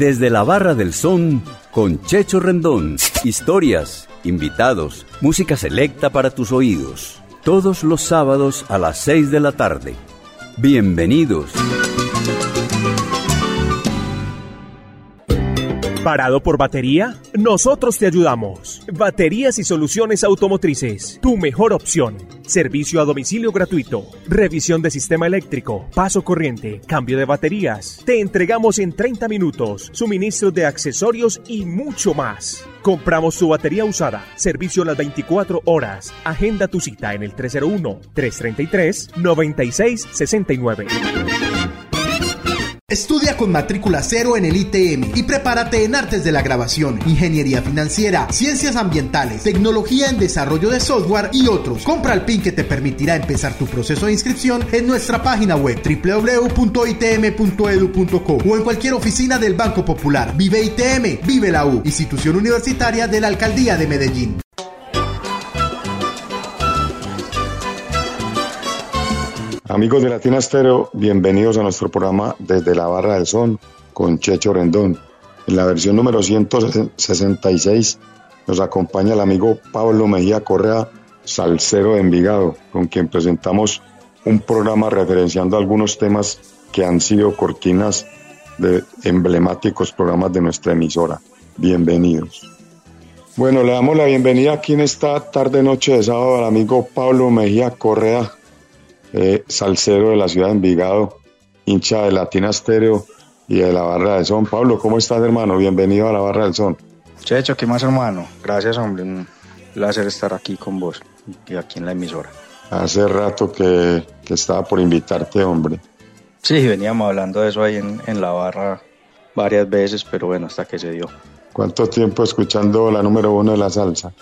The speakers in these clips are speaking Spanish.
Desde la Barra del Son con Checho Rendón. Historias, invitados, música selecta para tus oídos. Todos los sábados a las 6 de la tarde. Bienvenidos. ¿Parado por batería? Nosotros te ayudamos. Baterías y soluciones automotrices. Tu mejor opción. Servicio a domicilio gratuito. Revisión de sistema eléctrico. Paso corriente. Cambio de baterías. Te entregamos en 30 minutos. Suministro de accesorios y mucho más. Compramos tu batería usada. Servicio a las 24 horas. Agenda tu cita en el 301-333-9669. Estudia con matrícula cero en el ITM y prepárate en artes de la grabación, ingeniería financiera, ciencias ambientales, tecnología en desarrollo de software y otros. Compra el PIN que te permitirá empezar tu proceso de inscripción en nuestra página web www.itm.edu.co o en cualquier oficina del Banco Popular. Vive ITM, vive la U, institución universitaria de la Alcaldía de Medellín. Amigos de Latina Estéreo, bienvenidos a nuestro programa Desde la Barra del Son con Checho Rendón. En la versión número 166 nos acompaña el amigo Pablo Mejía Correa, salsero de Envigado, con quien presentamos un programa referenciando algunos temas que han sido cortinas de emblemáticos programas de nuestra emisora. Bienvenidos. Bueno, le damos la bienvenida aquí en esta tarde noche de sábado al amigo Pablo Mejía Correa, eh, salsero de la ciudad de Envigado, hincha de Latina Estéreo y de la Barra del Son. Pablo, ¿cómo estás, hermano? Bienvenido a la Barra del Son. Checho, ¿qué más, hermano? Gracias, hombre. Un placer estar aquí con vos y aquí en la emisora. Hace rato que, que estaba por invitarte, hombre. Sí, veníamos hablando de eso ahí en, en la barra varias veces, pero bueno, hasta que se dio. ¿Cuánto tiempo escuchando la número uno de la salsa?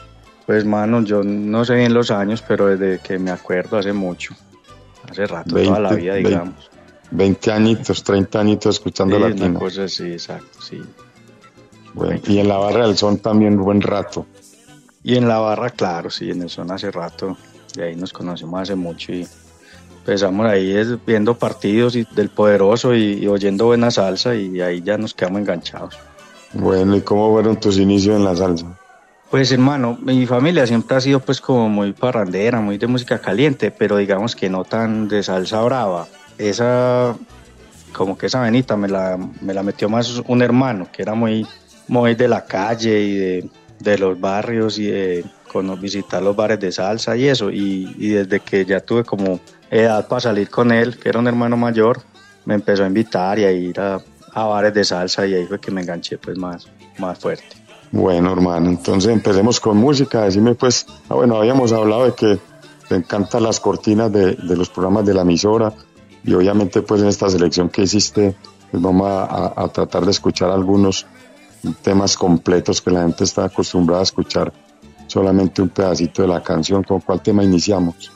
Pues, mano, yo no sé bien los años, pero desde que me acuerdo hace mucho. Hace rato, 20, toda la vida, 20, digamos. 20 añitos, 30 añitos escuchando Sí, latino. una cosa así, exacto, sí. Bueno, y en la Barra del Son también buen rato. Y en la barra, claro, sí, en el son hace rato. De ahí nos conocemos hace mucho y empezamos ahí es, viendo partidos y, del poderoso y, y oyendo buena salsa y ahí ya nos quedamos enganchados. Bueno, ¿y cómo fueron tus inicios en la salsa? Pues hermano, mi familia siempre ha sido pues como muy parrandera, muy de música caliente, pero digamos que no tan de salsa brava. Esa, como que esa venita me la, me la metió más un hermano, que era muy, muy de la calle y de, de los barrios y de cono- visitar los bares de salsa y eso. Y, y desde que ya tuve como edad para salir con él, que era un hermano mayor, me empezó a invitar y a ir a, a bares de salsa y ahí fue que me enganché pues más, más fuerte. Bueno, hermano, entonces empecemos con música. Decime, pues, ah, bueno, habíamos hablado de que te encantan las cortinas de, de los programas de la emisora y obviamente, pues, en esta selección que hiciste, pues vamos a, a- tratar de escuchar algunos temas completos que la gente está acostumbrada a escuchar solamente un pedacito de la canción. ¿Con cuál tema iniciamos?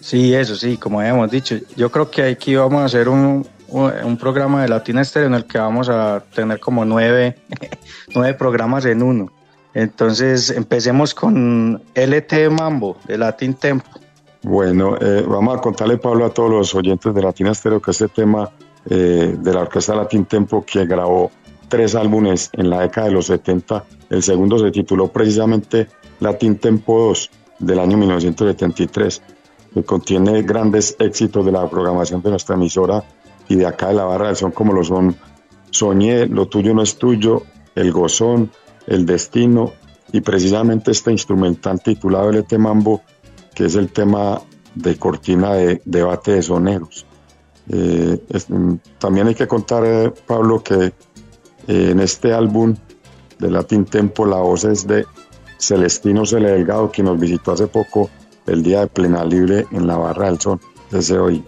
Sí, eso sí, como habíamos dicho, yo creo que aquí vamos a hacer un, un, programa de Latina Estéreo en el que vamos a tener como nueve, nueve programas en uno. Entonces empecemos con LT Mambo de Latin Tempo. Bueno, eh, vamos a contarle, Pablo, a todos los oyentes de Latina Estéreo que este tema eh, de la Orquesta Latin Tempo que grabó tres álbumes en la década de los 70, el segundo se tituló precisamente Latin Tempo 2 del año 1973, que contiene grandes éxitos de la programación de nuestra emisora y de acá de la barra del son como lo son Soñé, Lo tuyo no es tuyo, El Gozón, El Destino y precisamente este instrumental titulado LT Mambo que es el tema de cortina de debate de soneros. Eh, mm, también hay que contar, eh, Pablo, que eh, en este álbum de Latin Tempo la voz es de Celestino Cele Delgado, quien nos visitó hace poco el día de Plena Libre en la Barra del Sol. Desde hoy.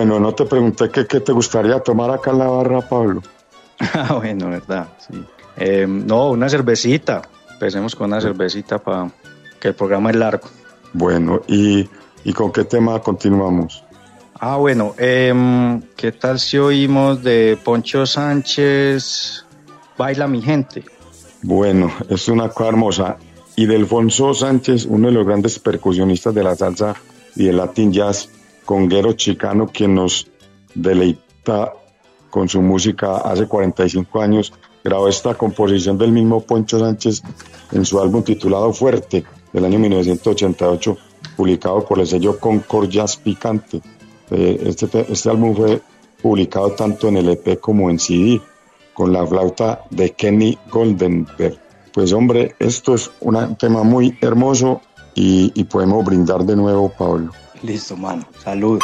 Bueno, no te pregunté qué, te gustaría tomar acá en la barra, Pablo. Ah, bueno, verdad, sí. Eh, no, una cervecita. Empecemos con una cervecita para que el programa es largo. Bueno, ¿y, y con qué tema continuamos? Ah, bueno, em, ¿qué tal si oímos de Poncho Sánchez, Baila mi gente? Bueno, es una cosa hermosa. Y de Alfonso Sánchez, uno de los grandes percusionistas de la salsa y del Latin Jazz, conguero chicano, quien nos deleita con su música hace 45 años, grabó esta composición del mismo Poncho Sánchez en su álbum titulado Fuerte, del año 1988, publicado por el sello Concord Jazz Picante. Eh, este, este álbum fue publicado tanto en el EP como en CD, con la flauta de Kenny Goldenberg. Pues hombre, esto es un tema muy hermoso y, y podemos brindar de nuevo, Pablo. Listo, mano. Salud.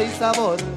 Y sabor.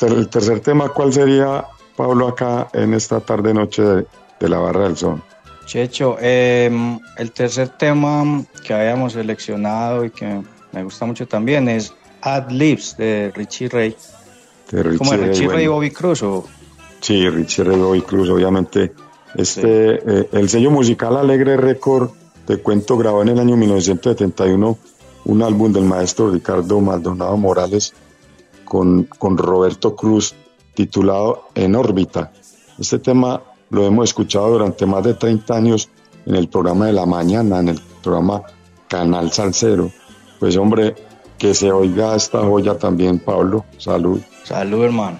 Bueno, el tercer tema, ¿cuál sería, Pablo, acá en esta tarde-noche de, la Barra del Sol? Checho, em, el tercer tema que habíamos seleccionado y que me gusta mucho también es Ad Libs de Richie Ray. De Richie ¿Cómo es Richie Ray, y Bobby Cruz? O? Sí, Richie Ray y Bobby Cruz, obviamente. Este, eh, el sello musical Alegre Record, te cuento, grabó en el año 1971 un álbum del maestro Ricardo Maldonado Morales con, con Roberto Cruz titulado En órbita. Este tema lo hemos escuchado durante más de 30 años en el programa de la mañana, en el programa Canal Salcero. Pues hombre, que se oiga esta joya también, Pablo. Salud. Salud, hermano.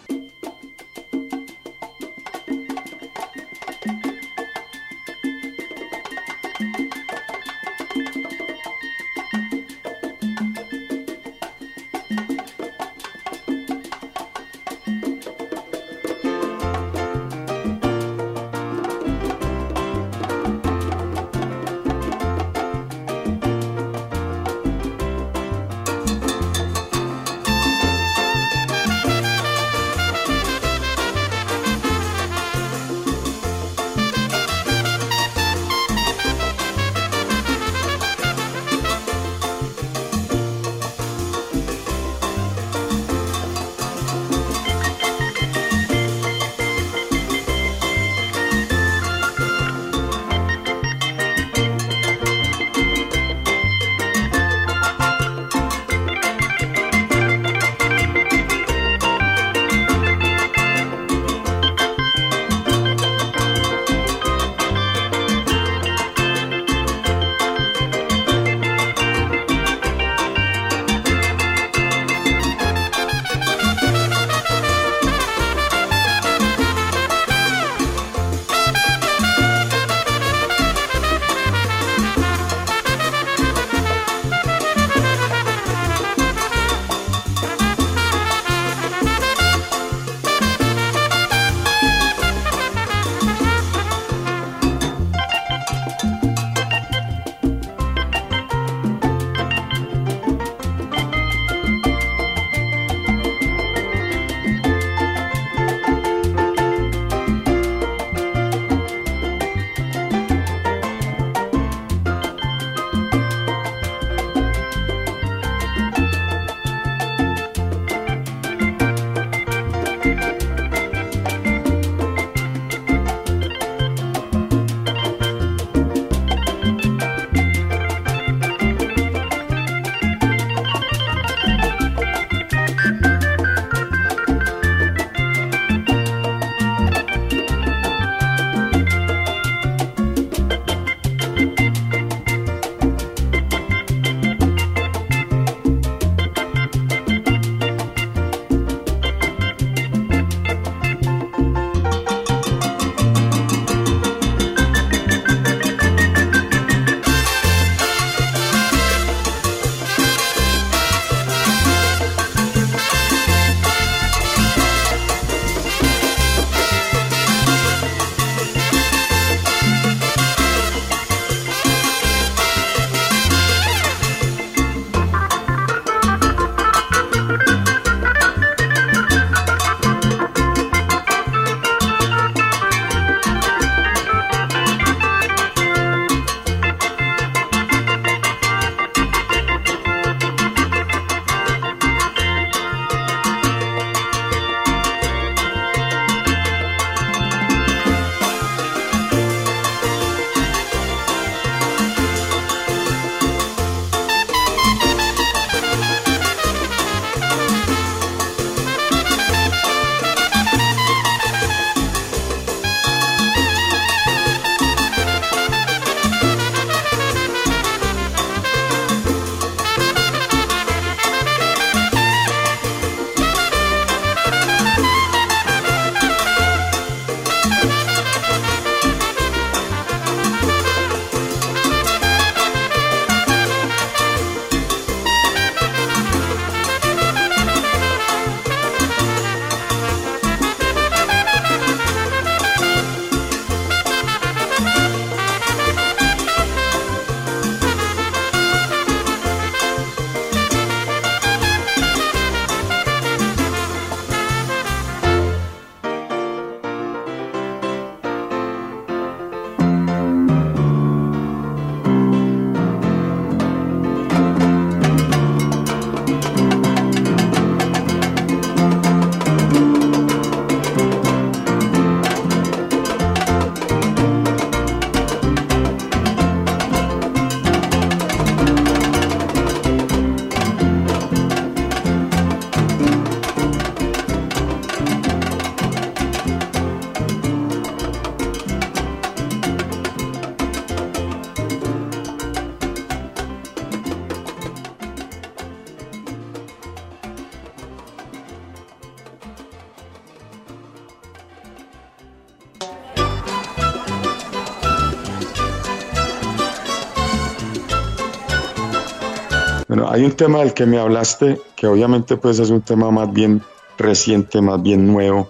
Bueno, hay un tema del que me hablaste, que obviamente pues es un tema más bien reciente, más bien nuevo,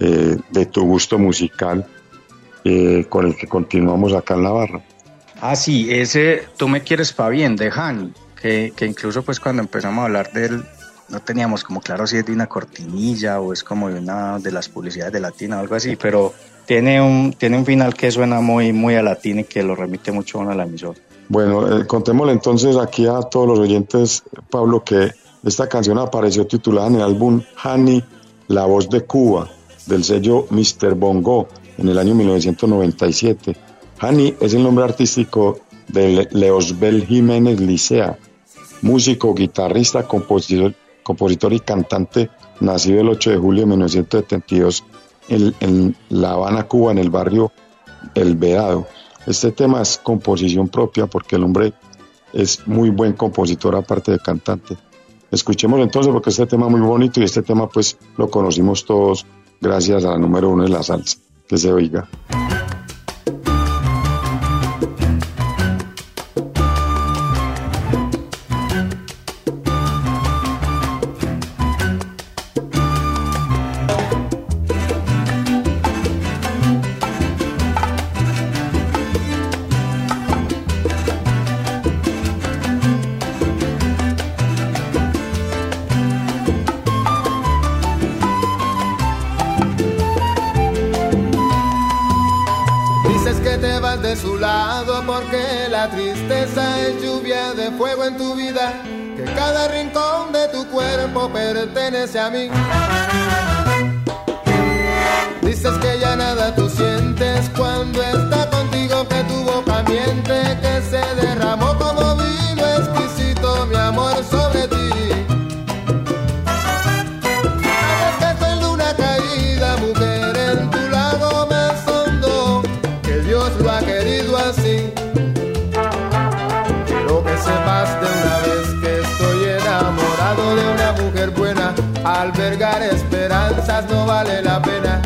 eh, de tu gusto musical, eh, con el que continuamos acá en la barra. Ah, sí, ese Tú me quieres pa' bien, de Hani, que, que incluso pues cuando empezamos a hablar de él, no teníamos como claro si es de una cortinilla o es como de una de las publicidades de Latina o algo así, pero tiene un, tiene un final que suena muy, muy a Latina y que lo remite mucho a la emisora. Bueno, eh, contémosle entonces aquí a todos los oyentes, Pablo, que esta canción apareció titulada en el álbum Honey, La Voz de Cuba, del sello Mr. Bongo, en el año 1997. Honey es el nombre artístico de Leosbel Jiménez Licea, músico, guitarrista, compositor, compositor y cantante, nacido el 8 de julio de 1972 en, en La Habana, Cuba, en el barrio El Vedado. Este tema es composición propia porque el hombre es muy buen compositor aparte de cantante. Escuchemos entonces porque este tema es muy bonito y este tema pues lo conocimos todos gracias a la número uno de la salsa. Que se oiga. De su lado porque la tristeza es lluvia de fuego en tu vida, que cada rincón de tu cuerpo pertenece a mí. Dices que ya nada tú sientes cuando está contigo, que tu boca miente, que se derramó no vale la pena,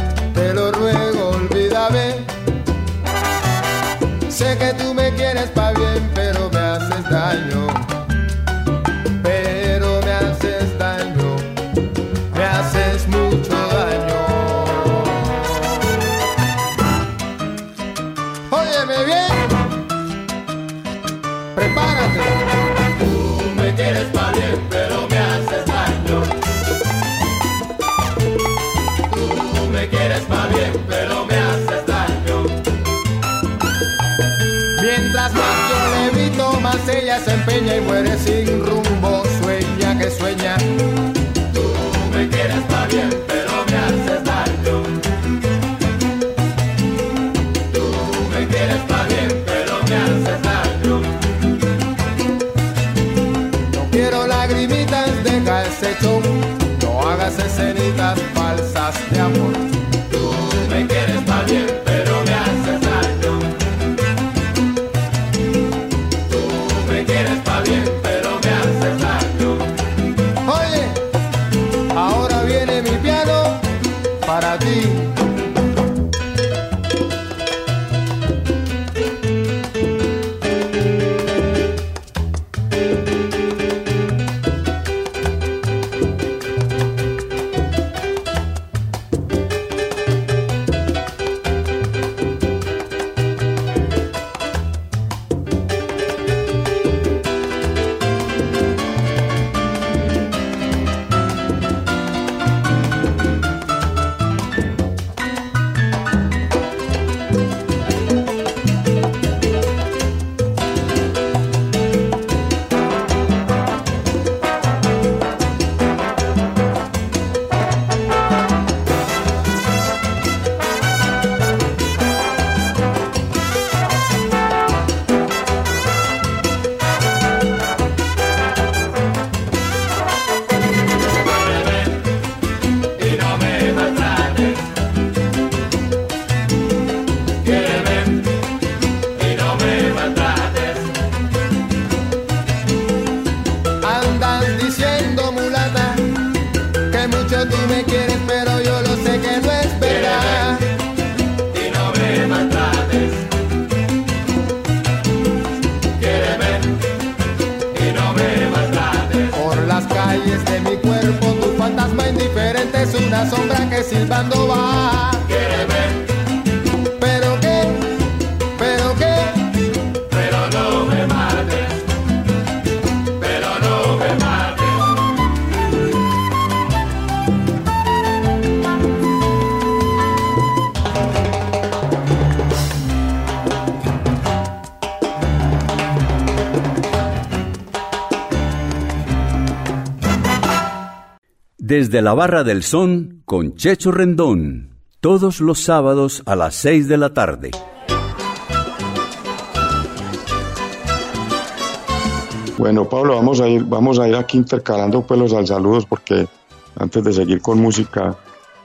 muere sin rumbo. Sueña que sueña. Tú me quieres pa' bien, pero me haces daño. Tú me quieres pa' bien, pero me haces daño. No quiero lagrimitas, ese show. No hagas escenitas falsas de amor. La sombra que silbando va. Desde la Barra del Son con Checho Rendón. Todos los sábados a las 6 de la tarde. Bueno, Pablo, vamos a ir, vamos a ir aquí intercalando pues los saludos porque antes de seguir con música,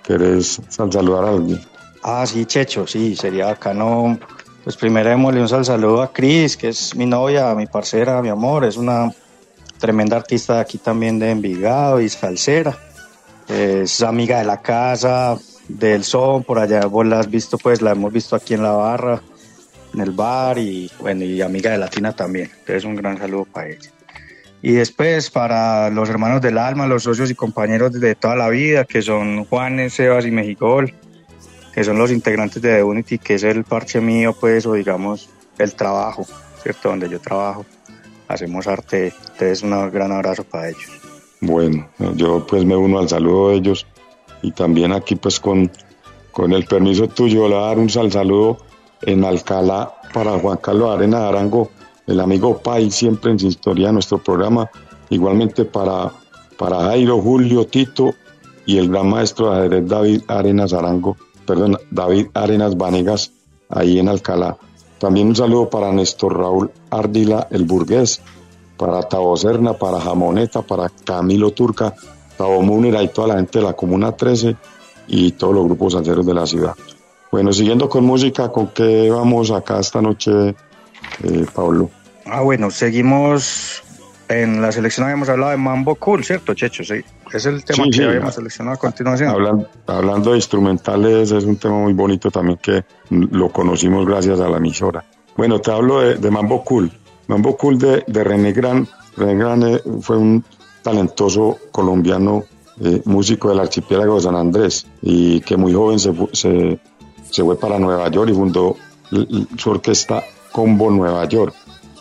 ¿querés sal- saludar a alguien? Ah, sí, Checho, sí, sería bacano. Pues primero démosle un sal saludo a Cris, que es mi novia, mi parcera, mi amor, es una tremenda artista de aquí también de Envigado y salsera. Es amiga de la casa, del son, por allá vos la has visto, pues la hemos visto aquí en la barra, en el bar y bueno, y amiga de Latina también. Entonces un gran saludo para ella. Y después para los hermanos del alma, los socios y compañeros de toda la vida, que son Juanes, Sebas y Mejigol, que son los integrantes de The Unity, que es el parche mío, pues, o digamos, el trabajo, ¿cierto? Donde yo trabajo, hacemos arte. Entonces, un gran abrazo para ellos. Bueno, yo pues me uno al saludo de ellos y también aquí pues con, con el permiso tuyo le voy a dar un sal saludo en Alcalá para Juan Carlos Arena Arango, el amigo Pai, siempre en sintonía de nuestro programa, igualmente para, para Jairo, Julio, Tito y el gran maestro de ajedrez David Arenas Arango, perdón, David Arenas Vanegas, ahí en Alcalá. También un saludo para Néstor Raúl Ardila, el burgués, para Tabo Serna, para Jamoneta, para Camilo Turca, Tabo Múnera y toda la gente de la Comuna 13 y todos los grupos salseros de la ciudad. Bueno, siguiendo con música, ¿con qué vamos acá esta noche, eh, Pablo? Ah, bueno, seguimos. En la selección habíamos hablado de Mambo Cool, ¿cierto, Checho? Sí. Es el tema Sí, que sí, habíamos seleccionado a continuación. Hablan- hablando de instrumentales, es un tema muy bonito también que lo conocimos gracias a la emisora. Bueno, te hablo de, de Mambo Cool. Mambo Cool de, de René Gran. René Gran eh, fue un talentoso colombiano, eh, músico del archipiélago de San Andrés, y que muy joven se, se, se fue para Nueva York y fundó su orquesta Combo Nueva York.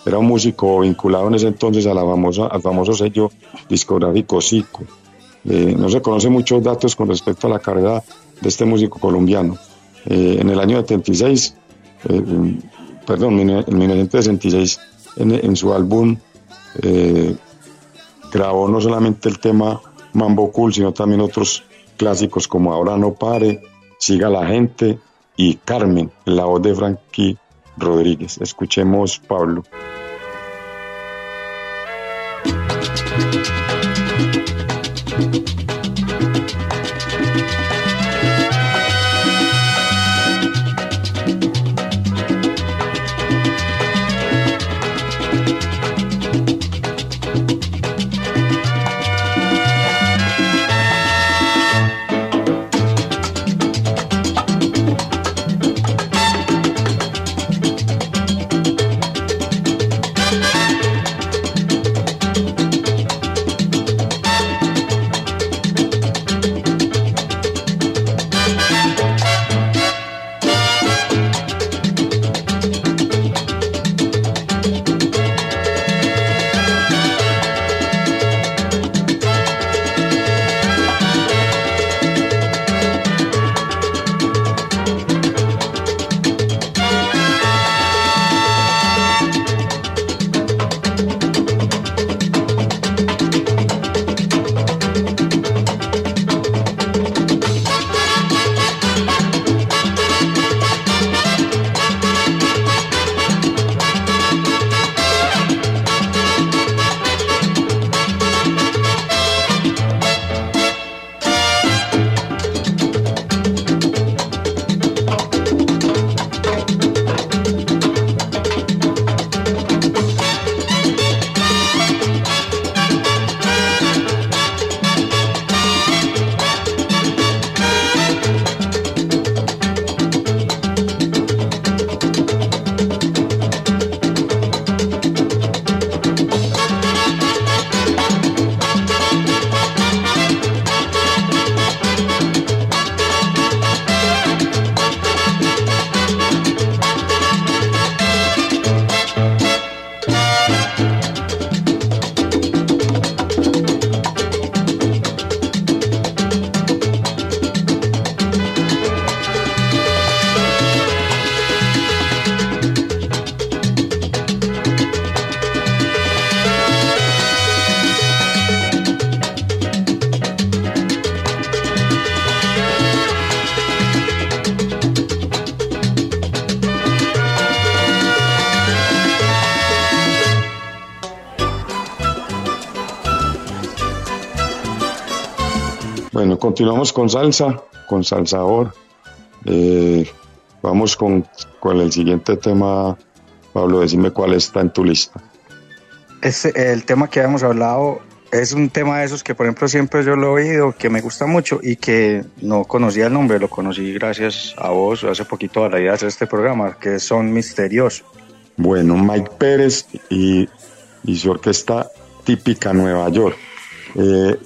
Era un músico vinculado en ese entonces a la famosa, al famoso sello discográfico Zico. Eh, no se conocen muchos datos con respecto a la carrera de este músico colombiano. En el año 76, eh, perdón, en, en 1966, en, su álbum eh, grabó no solamente el tema Mambo Cool, sino también otros clásicos como Ahora no pare, Siga la gente y Carmen, en la voz de Frankie Rodríguez. Escuchemos, Pablo. Continuamos con salsa, con salsador. Eh, vamos con, con el siguiente tema. Pablo, decime cuál está en tu lista. Este, el tema que habíamos hablado es un tema de esos que, por ejemplo, siempre yo lo he oído, que me gusta mucho y que no conocía el nombre, lo conocí gracias a vos hace poquito a la idea de hacer este programa, que son misteriosos. Bueno, Mike Pérez y, y su orquesta típica Nueva York. Eh,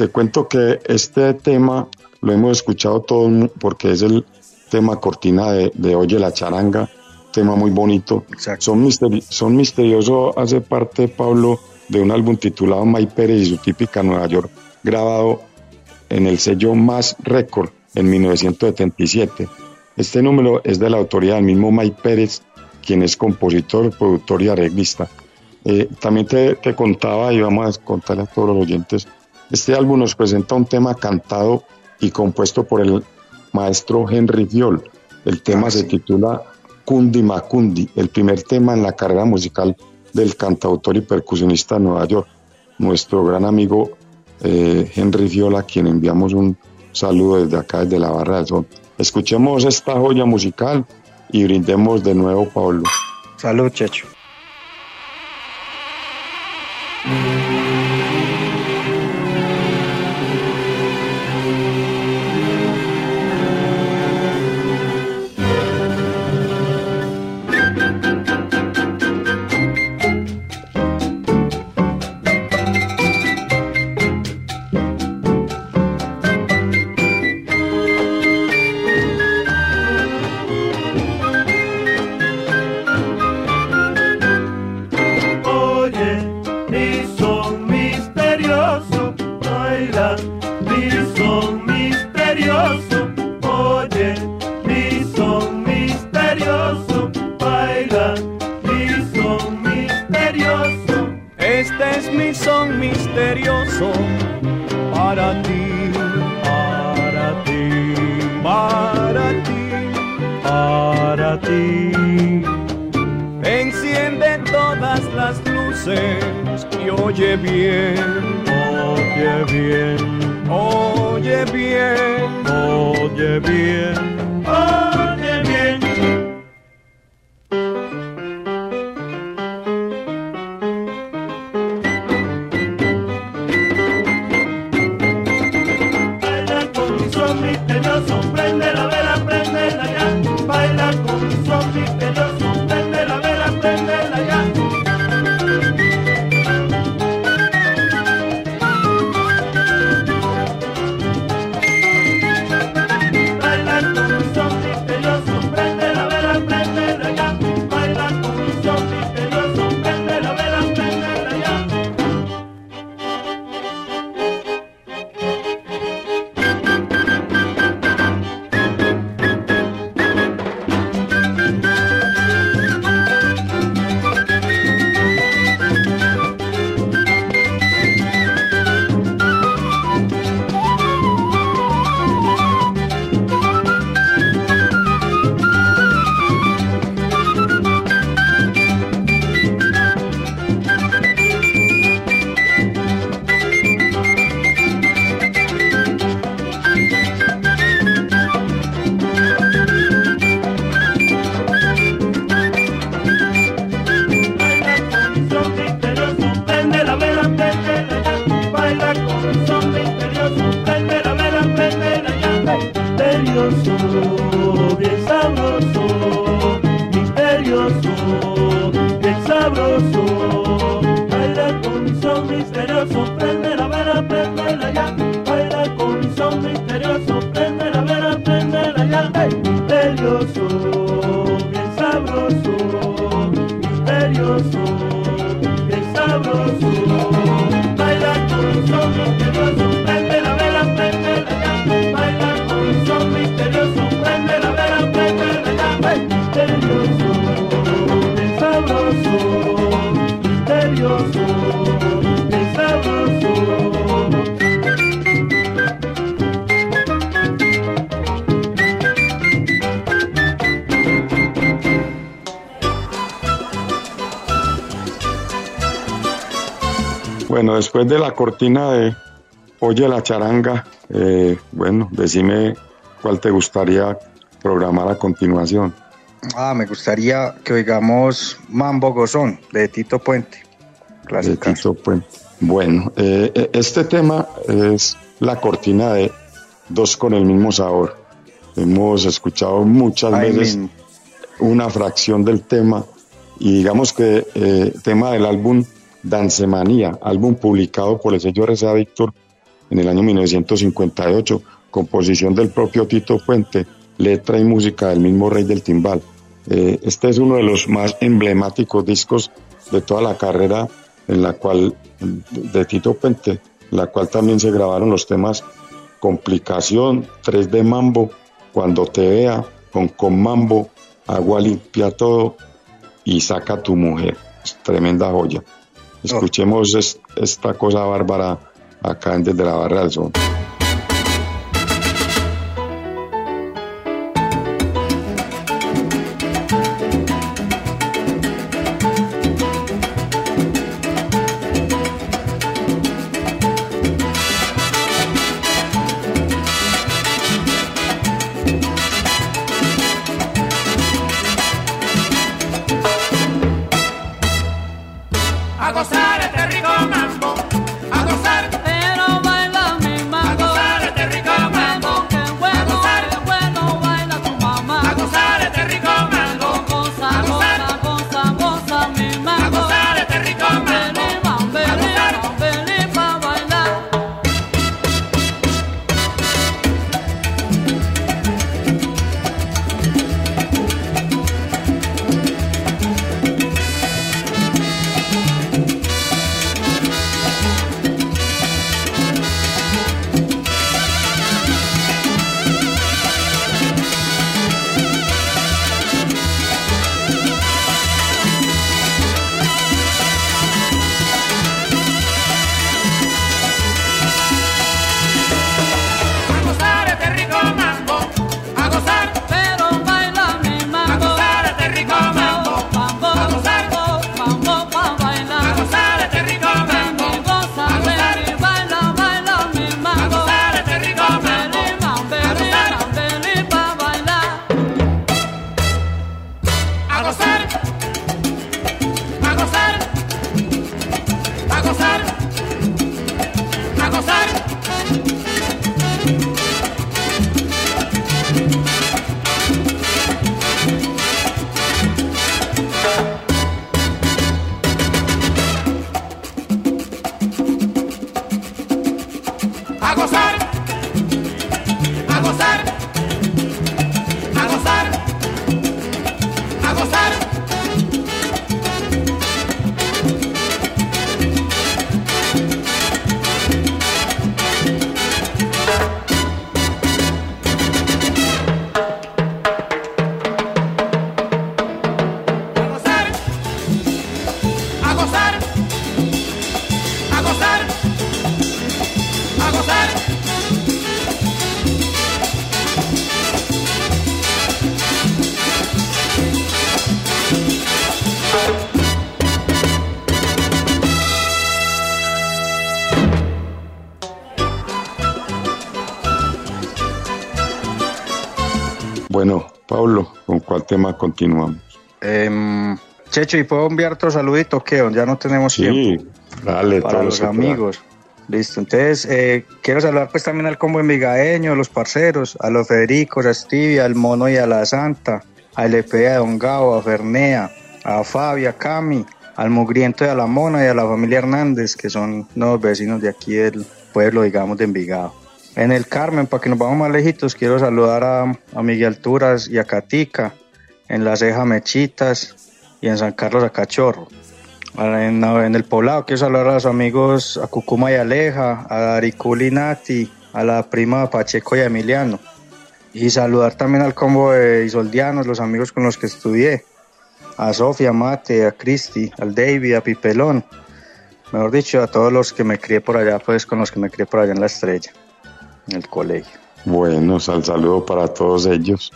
te cuento que este tema lo hemos escuchado todos porque es el tema cortina de, de Oye la Charanga, tema muy bonito. Exacto. Son, misteri- son misteriosos, hace parte, Pablo, de un álbum titulado Mike Pérez y su típica Nueva York, grabado en el sello Más Record en 1977. Este número es de la autoría del mismo Mike Pérez, quien es compositor, productor y arreglista. Eh, también te, te contaba y vamos a contarle a todos los oyentes, este álbum nos presenta un tema cantado y compuesto por el maestro Henry Viol. El tema Ah, se sí. titula Kundi Makundi, el primer tema en la carrera musical del cantautor y percusionista de Nueva York, nuestro gran amigo eh, Henry Viola, a quien enviamos un saludo desde acá, desde la Barra del Sol. Escuchemos esta joya musical y brindemos de nuevo, Pablo. Salud, Checho. Después de la cortina de Oye la charanga, Eh, bueno, decime cuál te gustaría programar a continuación. Ah, me gustaría que oigamos Mambo Gozón de Tito Puente. De Clásica. Tito Puente. Bueno, eh, eh, este tema es la cortina de Dos con el mismo sabor. Hemos escuchado muchas veces mismo. una fracción del tema y digamos que eh, tema del álbum Dancemanía, álbum publicado por el sello RCA Víctor en el año 1958, composición del propio Tito Puente, letra y música del mismo rey del timbal. Eh, este es uno de los más emblemáticos discos de toda la carrera en la cual de Tito Puente, en la cual también se grabaron los temas Complicación, 3 de Mambo, Cuando te vea, con Con Mambo, Agua limpia todo y Saca tu mujer. Tremenda joya. Escuchemos es- esta cosa bárbara acá en desde la barra del sol. Tema continuamos? Em, Checho, ¿y puedo enviar otro saludito? ¿Qué? Ya no tenemos tiempo. Sí, dale, para todos los que amigos. Listo, entonces eh, quiero saludar pues también al combo envigaeño, a los parceros, a los Federicos, a Stevie, al Mono y a la Santa, a LP, a Don Gao, a Fernea, a Fabi, a Cami, al Mugriento y a la Mona y a la familia Hernández, que son nuevos vecinos de aquí del pueblo, digamos, de Envigado. En el Carmen, para que nos vamos más lejitos, quiero saludar a, a Miguel Alturas y a Catica, en La Ceja Mechitas y en San Carlos a Cachorro. En, en el poblado quiero saludar a los amigos a Cucuma y Aleja, a Dariculi Nati, a la prima Pacheco y a Emiliano. Y saludar también al combo de Isoldianos, los amigos con los que estudié. A Sofía, Mate, a Cristi, al David, a Pipelón. Mejor dicho, a todos los que me crié por allá, pues con los que me crié por allá en la estrella, en el colegio. Bueno, sal saludo para todos ellos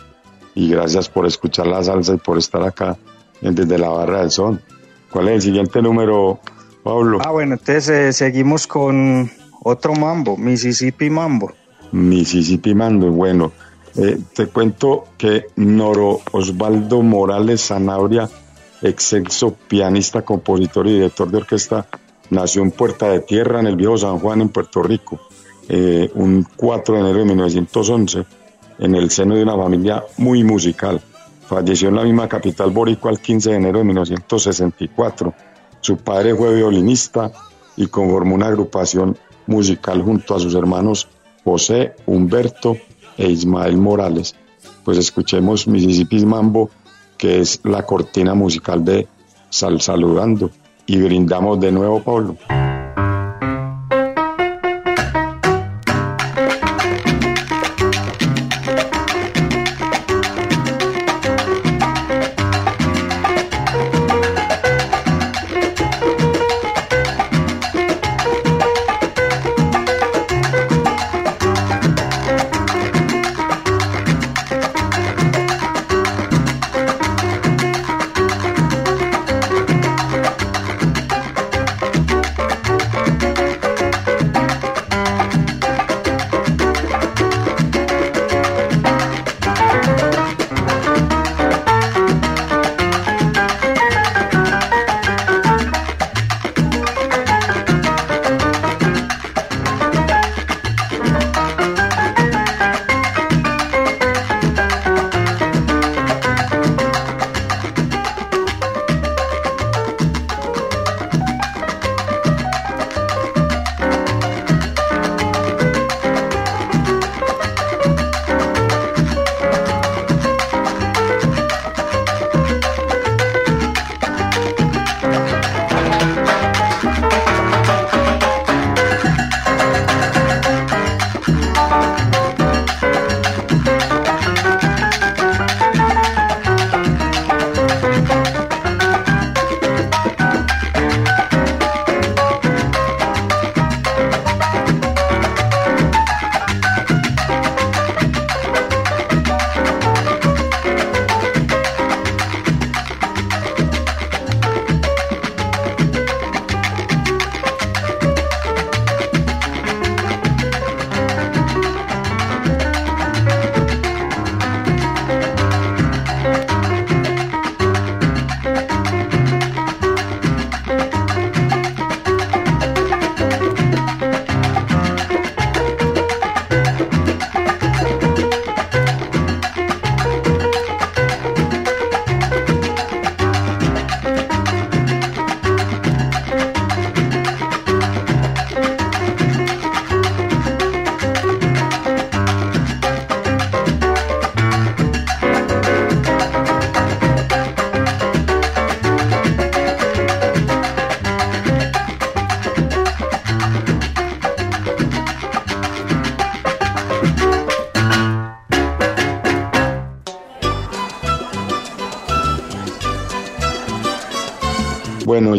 y gracias por escuchar la salsa y por estar acá desde la barra del son. ¿Cuál es el siguiente número, Pablo? Ah, bueno, entonces eh, seguimos con otro mambo, Mississippi Mambo. Mississippi Mando. Bueno, eh, te cuento que Noro Osvaldo Morales Zanabria, excelso pianista, compositor y director de orquesta, nació en Puerta de Tierra, en el viejo San Juan, en Puerto Rico, eh, un 4 de enero de 1911, en el seno de una familia muy musical. Falleció en la misma capital boricua el 15 de enero de 1964. Su padre fue violinista y conformó una agrupación musical junto a sus hermanos José, Humberto e Ismael Morales. Pues escuchemos Mississippi Mambo, que es la cortina musical de Sal Saludando. Y brindamos de nuevo, Pablo.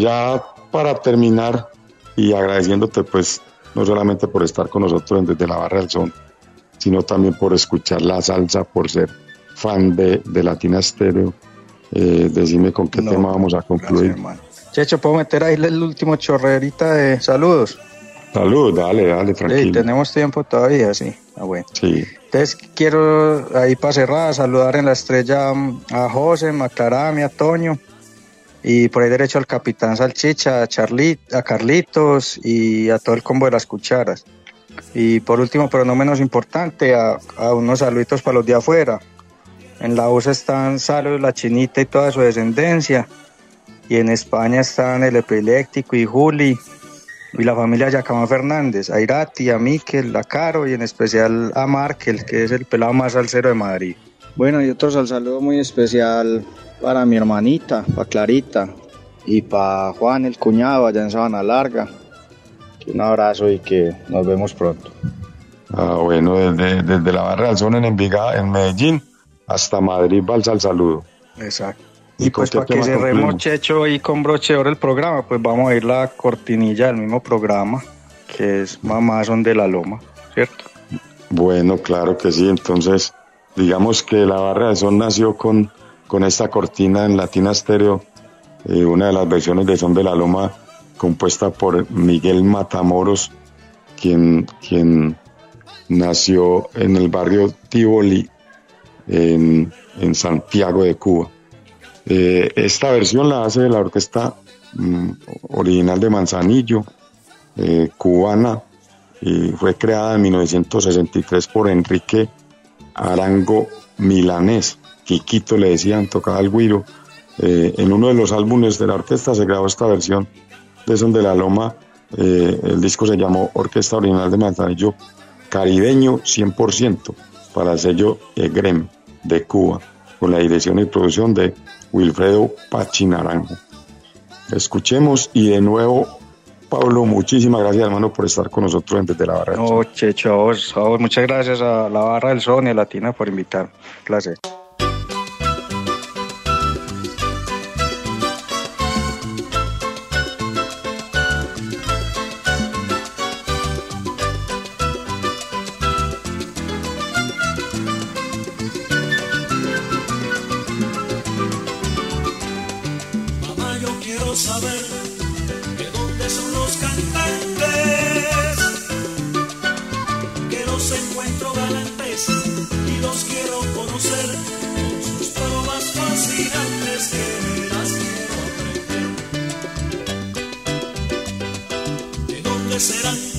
Ya para terminar y agradeciéndote pues no solamente por estar con nosotros desde la barra del son, sino también por escuchar la salsa, por ser fan de, de Latina Stereo. Eh, decime con qué No, tema vamos a concluir. Gracias. Checho, ¿puedo meter ahí el último chorrerita de saludos? Salud, dale, dale, Sí, tranquilo. tenemos tiempo todavía, sí. Ah, bueno. Sí, Entonces quiero ahí para cerrar saludar en la estrella a José, a Clarami, a Toño y por ahí derecho al capitán Salchicha, a, a Carlitos y a todo el combo de las cucharas. Y por último, pero no menos importante, a, unos saluditos para los de afuera. En la USA están Salo, la Chinita y toda su descendencia. Y en España están el Epiléptico y Juli y la familia Yacamán Fernández, a Irati, a Miquel, a Caro y en especial a Markel, que es el pelado más salsero de Madrid. Bueno, y otro sal- saludo muy especial para mi hermanita, para Clarita, y para Juan, el cuñado, allá en Sabana Larga. Un abrazo y que nos vemos pronto. Ah, bueno, desde, desde la barra del son en Envigado, en Medellín, hasta Madrid, balsa al saludo. Exacto. ¿Y Y pues para que cerremos? Checho, y con broche de oro el programa, pues vamos a ir la cortinilla del mismo programa, que es Mamá son de la Loma, ¿cierto? Bueno, claro que sí. Entonces, digamos que la barra del son nació con, con esta cortina en Latina Stereo, eh, una de las versiones de Son de la Loma compuesta por Miguel Matamoros, quien, quien nació en el barrio Tivoli, en, en Santiago de Cuba. Eh, esta versión la hace la orquesta mm, original de Manzanillo, eh, cubana, y fue creada en 1963 por Enrique Arango Milanés. Quiquito le decían, tocaba el guiro. Eh, en uno de los álbumes de la orquesta se grabó esta versión de Son de la Loma. Eh, el disco se llamó Orquesta Original de Manzanillo Caribeño 100% para el sello EGREM de Cuba, con la dirección y producción de Wilfredo Pachinaranjo. Escuchemos y de nuevo, Pablo, muchísimas gracias hermano por estar con nosotros en desde la barra. del No, Sol. Checho, a vos, a vos, muchas gracias a la Barra del Son y a Latina por invitar. Placer. Aprender.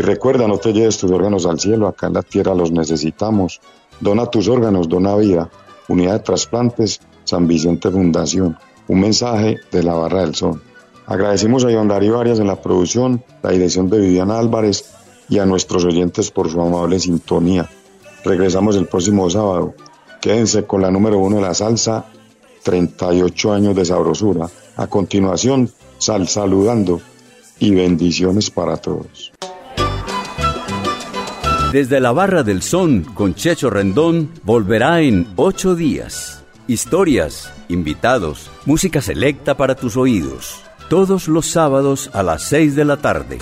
Y recuerda, no te lleves tus órganos al cielo, acá en la tierra los necesitamos. Dona tus órganos, dona vida. Unidad de Trasplantes, San Vicente Fundación. Un mensaje de la Barra del Sol. Agradecimos a Iván Darío en la producción, la dirección de Viviana Álvarez y a nuestros oyentes por su amable sintonía. Regresamos el próximo sábado. Quédense con la número uno de la salsa, 38 años de sabrosura. A continuación, sal saludando y bendiciones para todos. Desde la Barra del Son con Checho Rendón volverá en ocho días. Historias, invitados, música selecta para tus oídos. Todos los sábados a las seis de la tarde.